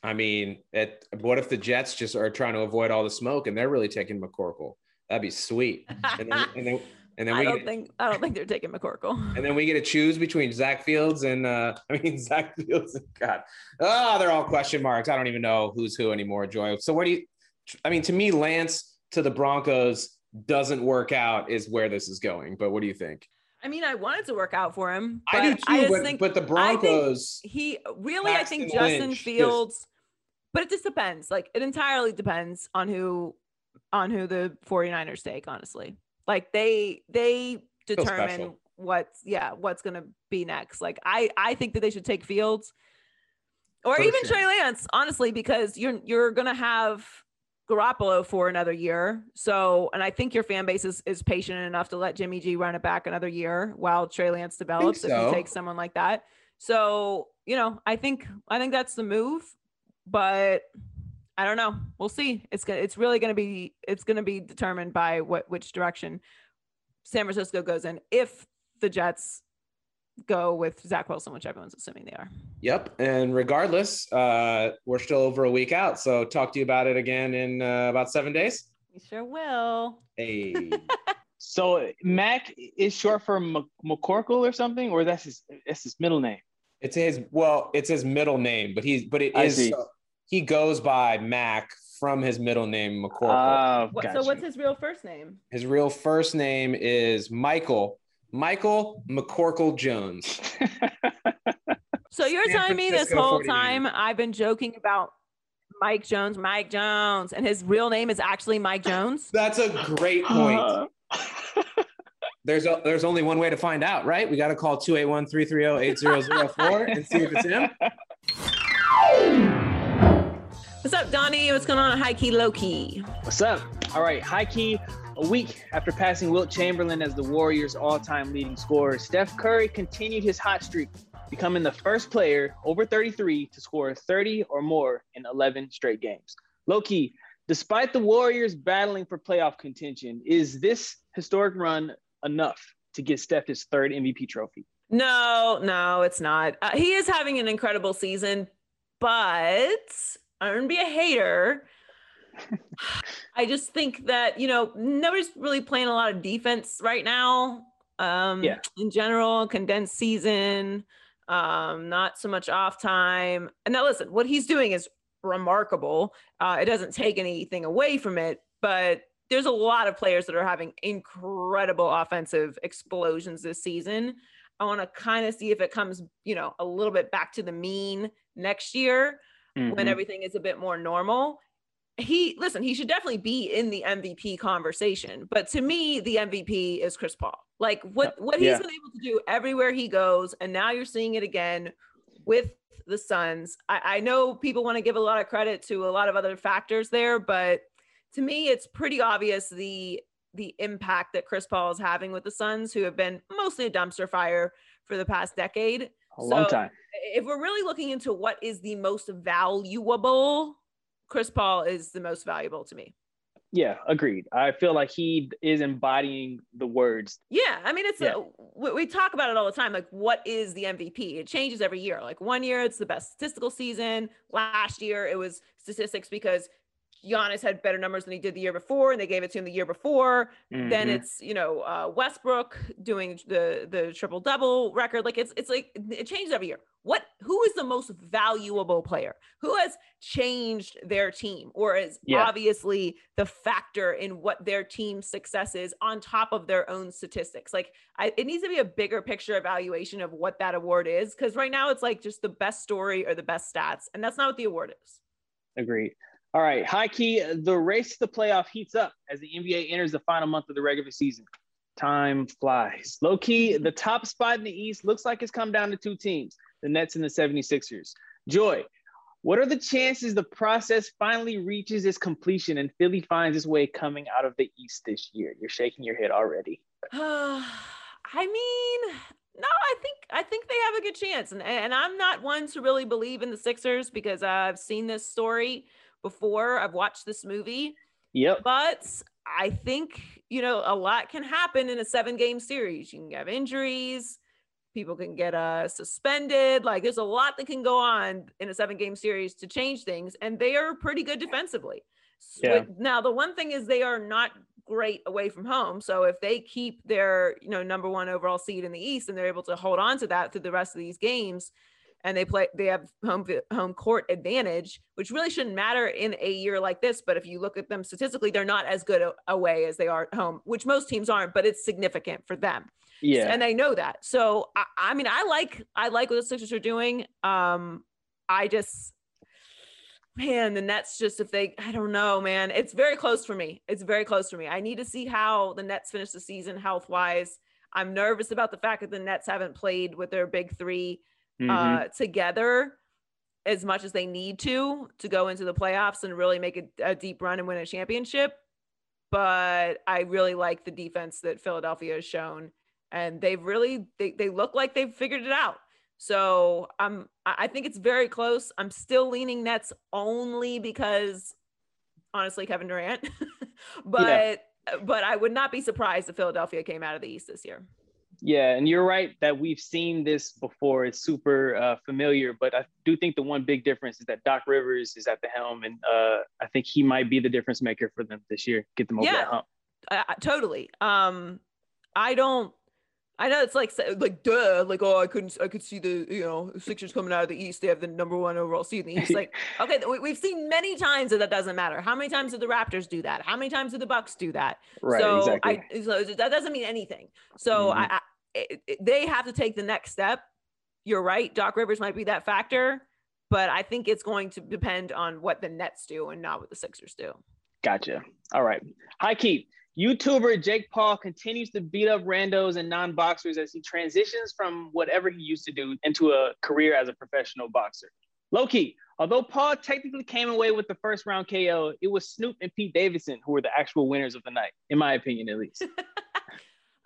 I mean, it, what if the Jets just are trying to avoid all the smoke and they're really taking McCorkle? That'd be sweet. And then, and then, and then I don't think, I don't think they're taking McCorkle. and then we get to choose between Zach Fields and uh, I mean Zach Fields and God. Oh, they're all question marks. I don't even know who's who anymore, Joy. So what do you I mean to me, Lance to the Broncos doesn't work out is where this is going. But what do you think? I mean, I wanted to work out for him. I do too, I but, think but the I think Broncos he really, I think Justin Lynch just- Fields, but it just depends. Like it entirely depends on who, on who the 49ers take, honestly. Like they, they determine what's, yeah, what's going to be next. Like I, I think that they should take Fields or For even sure. Trey Lance, honestly, because you're, you're going to have Garoppolo for another year. So, and I think your fan base is, is patient enough to let Jimmy G run it back another year while Trey Lance develops if so. you take someone like that. So, you know, I think I think that's the move, but I don't know. We'll see. It's gonna it's really gonna be it's gonna be determined by what which direction San Francisco goes in if the Jets go with Zach Wilson, which everyone's assuming they are. Yep. And regardless, uh, we're still over a week out. So talk to you about it again in uh, about seven days. We sure will. Hey. So Mac is short for Mc- McCorkle or something, or that's his that's his middle name. It's his well, it's his middle name, but he's but it I is see. he goes by Mac from his middle name McCorkle. Oh, What, gotcha. So what's his real first name? his real first name is Michael Michael McCorkle Jones. So you're San telling me this whole 49ers. time I've been joking about Mike Jones, Mike Jones, and his real name is actually Mike Jones? That's a great point. Uh, There's a, there's only one way to find out, right? We got to call 281-330-8004 and see if it's him. What's up, Donnie? What's going on? High key, low key. What's up? All right, high key. A week after passing Wilt Chamberlain as the Warriors' all-time leading scorer, Steph Curry continued his hot streak, becoming the first player over 33 to score 30 or more in 11 straight games. Low key, despite the Warriors battling for playoff contention, is this historic run enough to get Steph his third MVP trophy? No, no, it's not. Uh, he is having an incredible season, but I'm gonna be a hater. I just think that you know nobody's really playing a lot of defense right now. Um, Yeah. In general, condensed season, um, not so much off time. And now listen, what he's doing is remarkable. Uh, it doesn't take anything away from it, but there's a lot of players that are having incredible offensive explosions this season. I want to kind of see if it comes, you know, a little bit back to the mean next year when Mhm. everything is a bit more normal. He listen, he should definitely be in the MVP conversation. But to me, the MVP is Chris Paul. Like what what he's Yeah. been able to do everywhere he goes, and now you're seeing it again with the Suns. I, I know people want to give a lot of credit to a lot of other factors there, but to me, it's pretty obvious the the impact that Chris Paul is having with the Suns, who have been mostly a dumpster fire for the past decade. A long So, time. If we're really looking into what is the most valuable, Chris Paul is the most valuable to me. Yeah, agreed. I feel like he is embodying the words. Yeah, I mean, it's Yeah. a, we, we talk about it all the time. Like, what is the MVP? It changes every year. Like one year, it's the best statistical season. Last year, it was statistics because Giannis had better numbers than he did the year before, and they gave it to him the year before. Then Mhm. it's you know uh, Westbrook doing the the triple double record. Like it's it's like it changes every year. What who is the most valuable player? Who has changed their team or is Yeah. obviously the factor in what their team's success is on top of their own statistics? Like I, it needs to be a bigger picture evaluation of what that award is because right now it's like just the best story or the best stats, and that's not what the award is. Agreed. All right, high key, the race to the playoff heats up as the NBA enters the final month of the regular season. Time flies. Low key, the top spot in the East looks like it's come down to two teams the Nets and the 76ers. Joy, what are the chances the process finally reaches its completion and Philly finds its way coming out of the East this year? You're shaking your head already. I mean, no, I think I think they have a good chance, and and I'm not one to really believe in the Sixers because I've seen this story before. I've watched this movie, Yep. but I think you know a lot can happen in a seven game series. You can have injuries, people can get uh suspended. Like there's a lot that can go on in a seven game series to change things, and they are pretty good defensively. Yeah. Now the one thing is they are not great away from home. So if they keep their you know number one overall seed in the East and they're able to hold on to that through the rest of these games, and they play they have home home court advantage, which really shouldn't matter in a year like this. But if you look at them statistically, they're not as good away as they are at home, which most teams aren't. But it's significant for them Yeah. and they know that. So I, I mean, I like I like what the Sixers are doing. Um, I just, man, the Nets just if they, I don't know, man, it's very close for me. It's very close for me. I need to see how the Nets finish the season health wise. I'm nervous about the fact that the Nets haven't played with their big three Mhm. uh, together as much as they need to to go into the playoffs and really make a, a deep run and win a championship. But I really like the defense that Philadelphia has shown, and they've really they, they look like they've figured it out. So I'm I I think it's very close. I'm still leaning Nets only because honestly Kevin Durant, but but I would not be surprised if Philadelphia came out of the East this year. Yeah, and you're right that we've seen this before. It's super uh, familiar, but I do think the one big difference is that Doc Rivers is at the helm, and uh, I think he might be the difference maker for them this year. Get them over Yeah. that hump. I- totally. Um, I don't. I know it's like like duh, like oh I couldn't I could see the you know Sixers coming out of the East. They have the number one overall seed in the East. Like okay, we, we've seen many times that that doesn't matter. How many times did the Raptors do that? How many times did the Bucks do that? Right, so exactly. I so that doesn't mean anything. So Mhm. I, I it, it- they have to take the next step. You're right. Doc Rivers might be that factor, but I think it's going to depend on what the Nets do and not what the Sixers do. Gotcha. All right. Hi, Keith. YouTuber Jake Paul continues to beat up randos and non-boxers as he transitions from whatever he used to do into a career as a professional boxer. Low key, although Paul technically came away with the first round KO, it was Snoop and Pete Davidson who were the actual winners of the night, in my opinion, at least.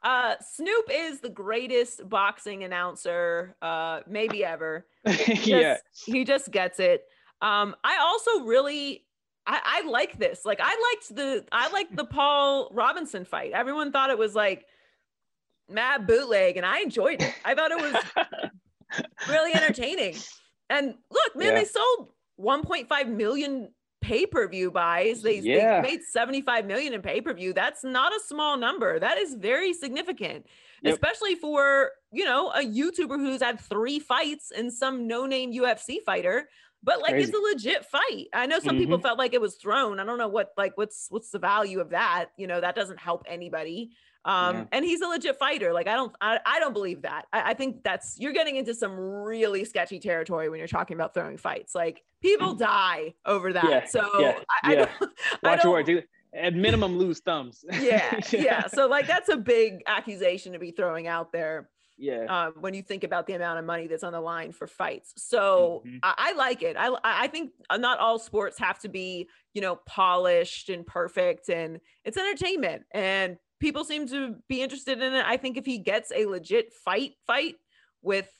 Uh, Snoop is the greatest boxing announcer, uh, maybe ever. yeah. Just- he just gets it. Um, I also really, I, I like this. Like, I liked the, I liked the Paul Robinson fight. Everyone thought it was like mad bootleg, and I enjoyed it. I thought it was really entertaining. And look, man, Yeah. they sold 1.5 million pay-per-view buys. They, Yeah. they made 75 million in pay-per-view. That's not a small number. That is very significant, Yep. especially for, you know, a YouTuber who's had three fights and some no-name UFC fighter. But like it's a legit fight. I know some people felt like it was thrown. I don't know what like what's what's the value of that. You know, that doesn't help anybody. Um, Yeah. and he's a legit fighter. Like I don't, I, I don't believe that. I, I think that's you're getting into some really sketchy territory when you're talking about throwing fights. Like people die over that. Yeah, so yeah, I, I don't, Watch your words. dude. At minimum, lose thumbs. yeah, yeah. So like that's a big accusation to be throwing out there yeah. um, when you think about the amount of money that's on the line for fights. So Mhm. I, I like it. I I think uh, not all sports have to be you know polished and perfect, and it's entertainment, and people seem to be interested in it. I think if he gets a legit fight fight with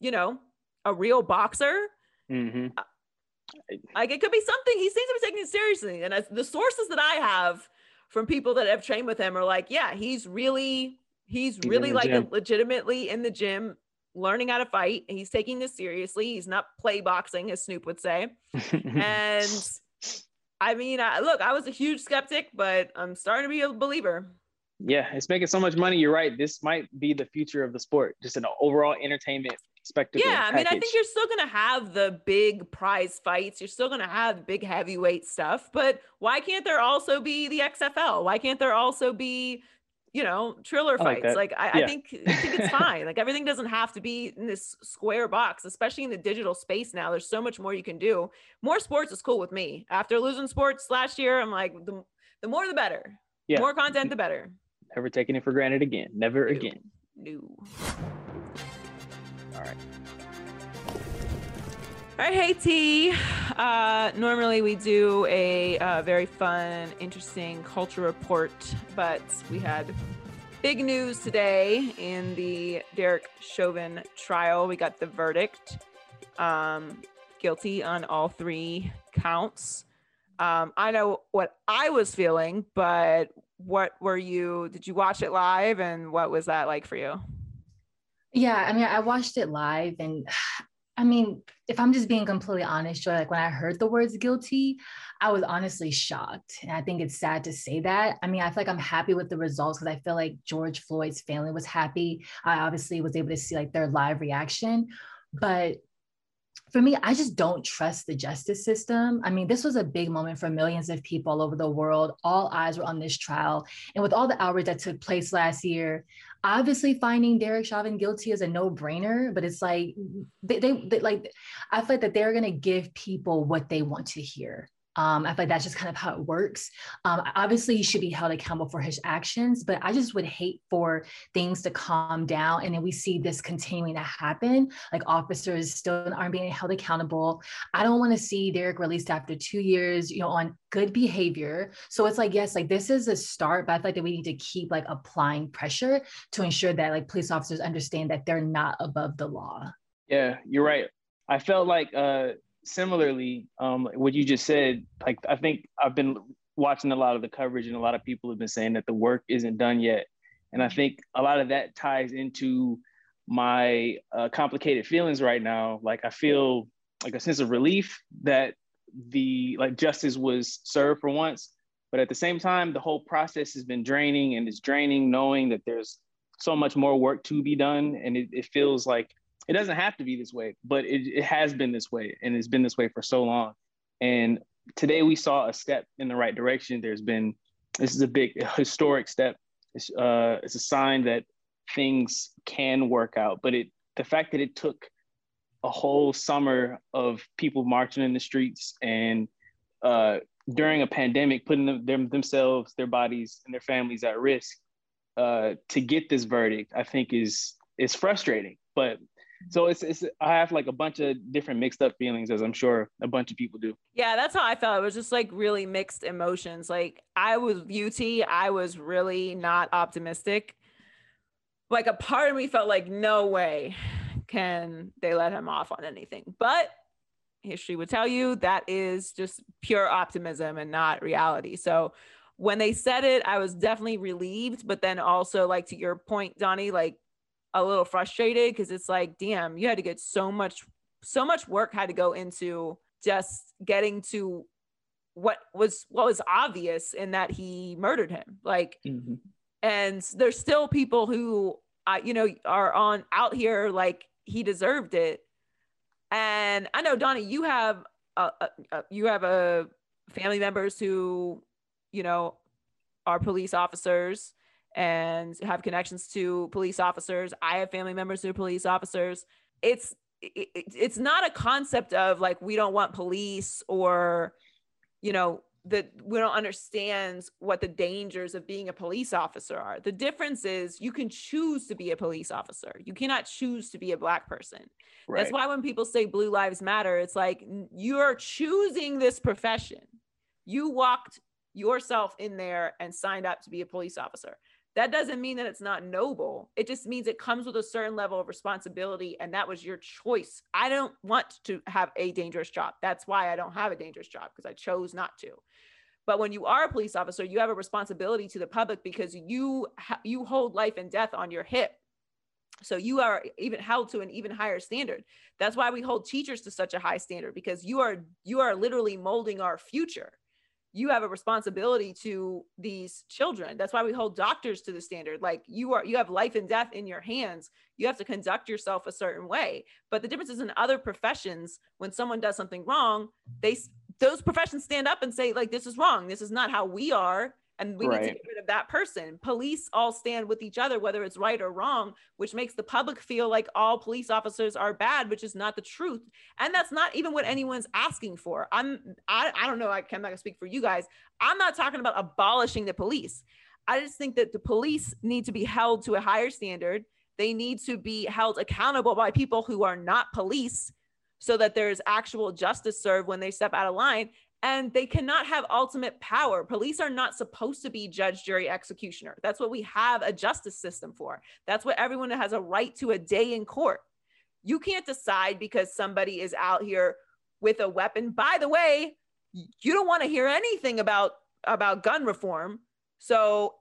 you know a real boxer. hmm Like it could be something he seems to be taking it seriously. And as the sources that I have from people that have trained with him are like, yeah, he's really, he's, really like gym. legitimately in the gym learning how to fight. He's taking this seriously. He's not play boxing, as Snoop would say. And I mean, I, look, I was a huge skeptic, but I'm starting to be a believer. yeah, it's making so much money. You're right. This might be the future of the sport. Just an overall entertainment spectacle. Yeah, I mean, I think you're still gonna have the big prize fights. You're still gonna have big heavyweight stuff, but why can't there also be the XFL? Why can't there also be, you know, Triller I like fights? Like, I, I Yeah. think I think it's fine. Like everything doesn't have to be in this square box, especially in the digital space now. There's so much more you can do. More sports is cool with me. After losing sports last year, I'm like, the the more the better. Yeah. More content, the better. Never taking it for granted again. Never Ew. again. No. All right. All right, hey T. Uh, normally we do a uh, very fun, interesting culture report, but we had big news today in the Derek Chauvin trial. We got the verdict, um, guilty on all three counts. Um, I know what I was feeling, but what were you? Did you watch it live, and what was that like for you? Yeah, I mean, I watched it live, and I mean, if I'm just being completely honest, Joy, like when I heard the words guilty, I was honestly shocked. And I think it's sad to say that. I mean, I feel like I'm happy with the results because I feel like George Floyd's family was happy. I obviously was able to see like their live reaction. But for me, I just don't trust the justice system. I mean, this was a big moment for millions of people all over the world. All eyes were on this trial. And with all the outrage that took place last year, obviously finding Derek Chauvin guilty is a no-brainer, but it's like they, they, they like I feel like that they're gonna give people what they want to hear. Um, I feel like that's just kind of how it works. Um, obviously, he should be held accountable for his actions, but I just would hate for things to calm down and then we see this continuing to happen. Like officers still aren't being held accountable. I don't want to see Derek released after two years, you know, on good behavior. So it's like, yes, like this is a start, but I feel like that we need to keep like applying pressure to ensure that like police officers understand that they're not above the law. Yeah, you're right. I felt like uh similarly, um, what you just said, like I think I've been watching a lot of the coverage and a lot of people have been saying that the work isn't done yet. And I think a lot of that ties into my uh, complicated feelings right now. Like I feel like a sense of relief that the like justice was served for once, but at the same time, the whole process has been draining and it's draining knowing that there's so much more work to be done. And it, it feels like it doesn't have to be this way, but it, it has been this way and it's been this way for so long. And today we saw a step in the right direction. There's been, this is a big historic step. It's, uh, it's a sign that things can work out, but it, the fact that it took a whole summer of people marching in the streets and uh, during a pandemic, putting them, them, themselves, their bodies, and their families at risk uh, to get this verdict, I think is is frustrating. But so it's, it's I have like a bunch of different mixed up feelings, as I'm sure a bunch of people do. Yeah, that's how I felt. It was just like really mixed emotions. Like I was UT, I was really not optimistic. Like a part of me felt like no way can they let him off on anything. But history would tell you that is just pure optimism and not reality. So when they said it, I was definitely relieved, but then also like to your point, Donnie, like a little frustrated because it's like, damn, you had to get so much, so much work had to go into just getting to what was what was obvious in that he murdered him. Like, Mm-hmm. and there's still people who uh, you know are on out here like he deserved it. And I know Donnie, you have a, a, a you have a family members who you know are police officers and have connections to police officers. I have family members who are police officers. It's it, it's not a concept of like we don't want police or you know that we don't understand what the dangers of being a police officer are. The difference is you can choose to be a police officer. You cannot choose to be a black person. Right. That's why when people say blue lives matter, it's like you're choosing this profession. You walked yourself in there and signed up to be a police officer that doesn't mean that it's not noble. It just means it comes with a certain level of responsibility. And that was your choice. I don't want to have a dangerous job. That's why I don't have a dangerous job because I chose not to. But when you are a police officer, you have a responsibility to the public because you you hold life and death on your hip. So you are even held to an even higher standard. That's why we hold teachers to such a high standard because you are you are literally molding our future you have a responsibility to these children. That's why we hold doctors to the standard. Like you are you have life and death in your hands. You have to conduct yourself a certain way. But the difference is in other professions when someone does something wrong they those professions stand up and say like this is wrong. This is not how we are and we right. need to get rid of that person. Police all stand with each other, whether it's right or wrong, which makes the public feel like all police officers are bad, which is not the truth. And that's not even what anyone's asking for. I'm I, I don't know, I, I'm not gonna speak for you guys. I'm not talking about abolishing the police. I just think that the police need to be held to a higher standard. They need to be held accountable by people who are not police so that there's actual justice served when they step out of line and they cannot have ultimate power. Police are not supposed to be judge, jury, executioner. That's what we have a justice system for. That's what everyone has a right to a day in court. You can't decide because somebody is out here with a weapon. By the way, you don't want to hear anything about about gun reform. So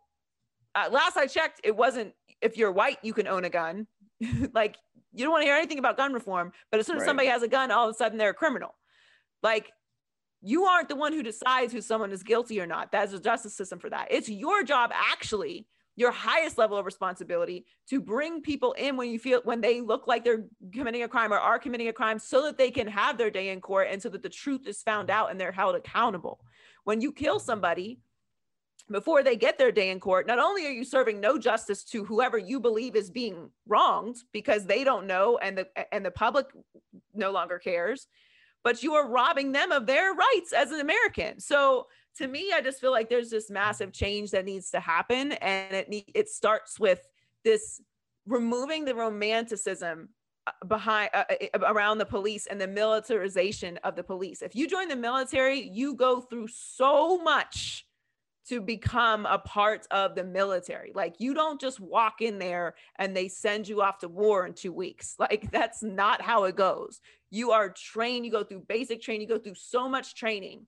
uh, last I checked, it wasn't if you're white you can own a gun. like you don't want to hear anything about gun reform, but as soon as right. somebody has a gun, all of a sudden they're a criminal. Like you aren't the one who decides who someone is guilty or not. That's a justice system for that. It's your job, actually, your highest level of responsibility to bring people in when you feel when they look like they're committing a crime or are committing a crime so that they can have their day in court and so that the truth is found out and they're held accountable. When you kill somebody, before they get their day in court, not only are you serving no justice to whoever you believe is being wronged because they don't know and the and the public no longer cares, but you are robbing them of their rights as an American. So to me, I just feel like there's this massive change that needs to happen, and it ne- it starts with this removing the romanticism uh, behind uh, uh, around the police and the militarization of the police. If you join the military, you go through so much to become a part of the military. Like you don't just walk in there and they send you off to war in 2 weeks. Like that's not how it goes. You are trained, you go through basic training, you go through so much training.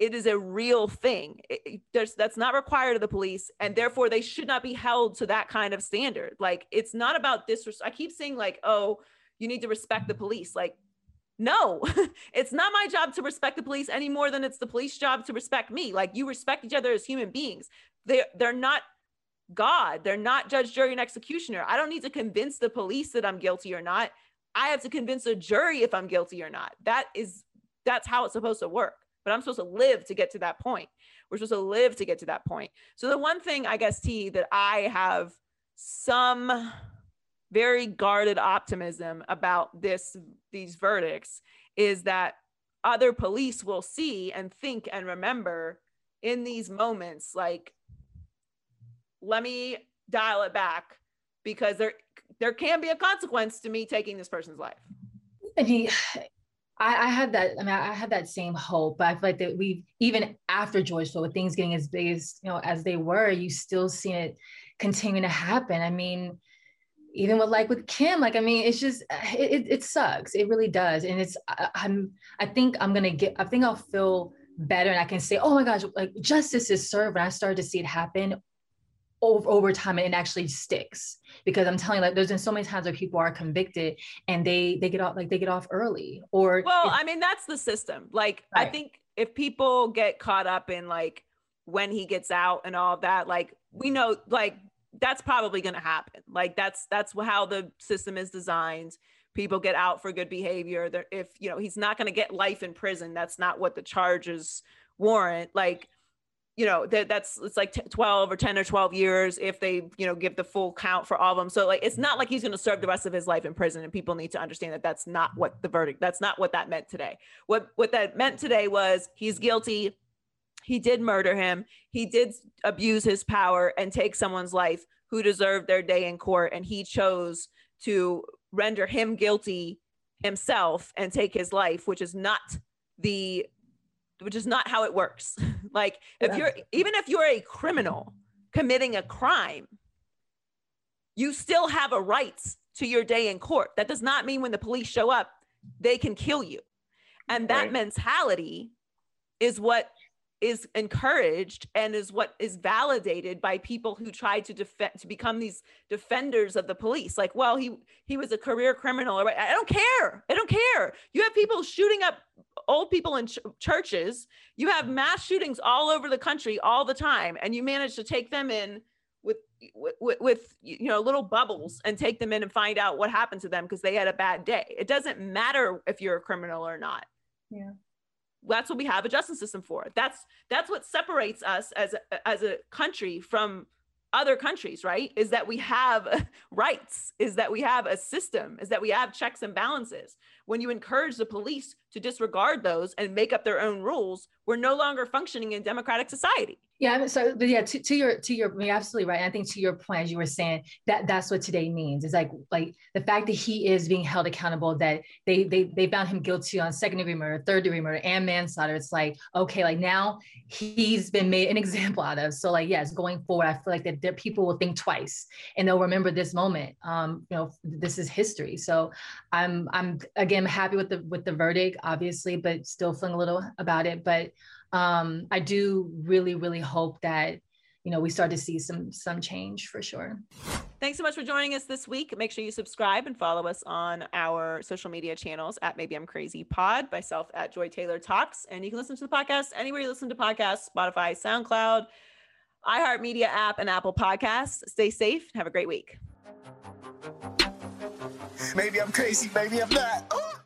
It is a real thing. It, there's that's not required of the police and mm-hmm. therefore they should not be held to that kind of standard. Like it's not about this I keep saying like, "Oh, you need to respect the mm-hmm. police." Like no, it's not my job to respect the police any more than it's the police job to respect me. Like you respect each other as human beings. They're they're not God. They're not judge, jury, and executioner. I don't need to convince the police that I'm guilty or not. I have to convince a jury if I'm guilty or not. That is that's how it's supposed to work. But I'm supposed to live to get to that point. We're supposed to live to get to that point. So the one thing I guess T that I have some very guarded optimism about this these verdicts is that other police will see and think and remember in these moments like let me dial it back because there there can be a consequence to me taking this person's life i mean I, I had that. I mean, I had that same hope, but I feel like that we even after George Floyd, with things getting as big as you know as they were, you still see it continuing to happen. I mean, even with like with Kim, like I mean, it's just uh, it, it sucks. It really does, and it's I, I'm I think I'm gonna get I think I'll feel better, and I can say, oh my gosh, like justice is served. And I started to see it happen over, over time, and it actually sticks because I'm telling you, like there's been so many times where people are convicted and they they get off like they get off early or well, I mean that's the system. Like right. I think if people get caught up in like when he gets out and all that, like we know like that's probably going to happen. Like that's that's how the system is designed. People get out for good behavior. They're, if you know he's not going to get life in prison, that's not what the charges warrant. Like you know that that's it's like 12 or 10 or 12 years if they you know give the full count for all of them so like it's not like he's going to serve the rest of his life in prison and people need to understand that that's not what the verdict that's not what that meant today what what that meant today was he's guilty he did murder him he did abuse his power and take someone's life who deserved their day in court and he chose to render him guilty himself and take his life which is not the which is not how it works. like if yeah. you're even if you're a criminal committing a crime, you still have a right to your day in court. That does not mean when the police show up, they can kill you. And that right. mentality is what is encouraged and is what is validated by people who try to defend to become these defenders of the police. Like well he he was a career criminal or i don't care i don't care. You have people shooting up old people in ch- churches. You have mass shootings all over the country all the time and you manage to take them in with with, with you know little bubbles and take them in and find out what happened to them because they had a bad day. It doesn't matter if you're a criminal or not. Yeah that's what we have a justice system for. That's that's what separates us as a, as a country from other countries right? Is that we have rights is that we have a system is that we have checks and balances. When you encourage the police to disregard those and make up their own rules we're no longer functioning in democratic society yeah. So, but yeah, to, to your to your, you're absolutely right. And I think to your point, as you were saying, that that's what today means. It's like like the fact that he is being held accountable. That they they they found him guilty on second degree murder, third degree murder, and manslaughter. It's like okay, like now he's been made an example out of. So like yes, going forward, I feel like that, that people will think twice and they'll remember this moment. Um, you know, this is history. So I'm I'm again happy with the with the verdict, obviously, but still feeling a little about it. But um, I do really, really hope that you know we start to see some some change for sure. Thanks so much for joining us this week. Make sure you subscribe and follow us on our social media channels at Maybe I'm Crazy Pod, myself at Joy Taylor Talks, and you can listen to the podcast anywhere you listen to podcasts: Spotify, SoundCloud, iHeartMedia app, and Apple Podcasts. Stay safe. Have a great week. Maybe I'm crazy. Maybe I'm not. Ooh.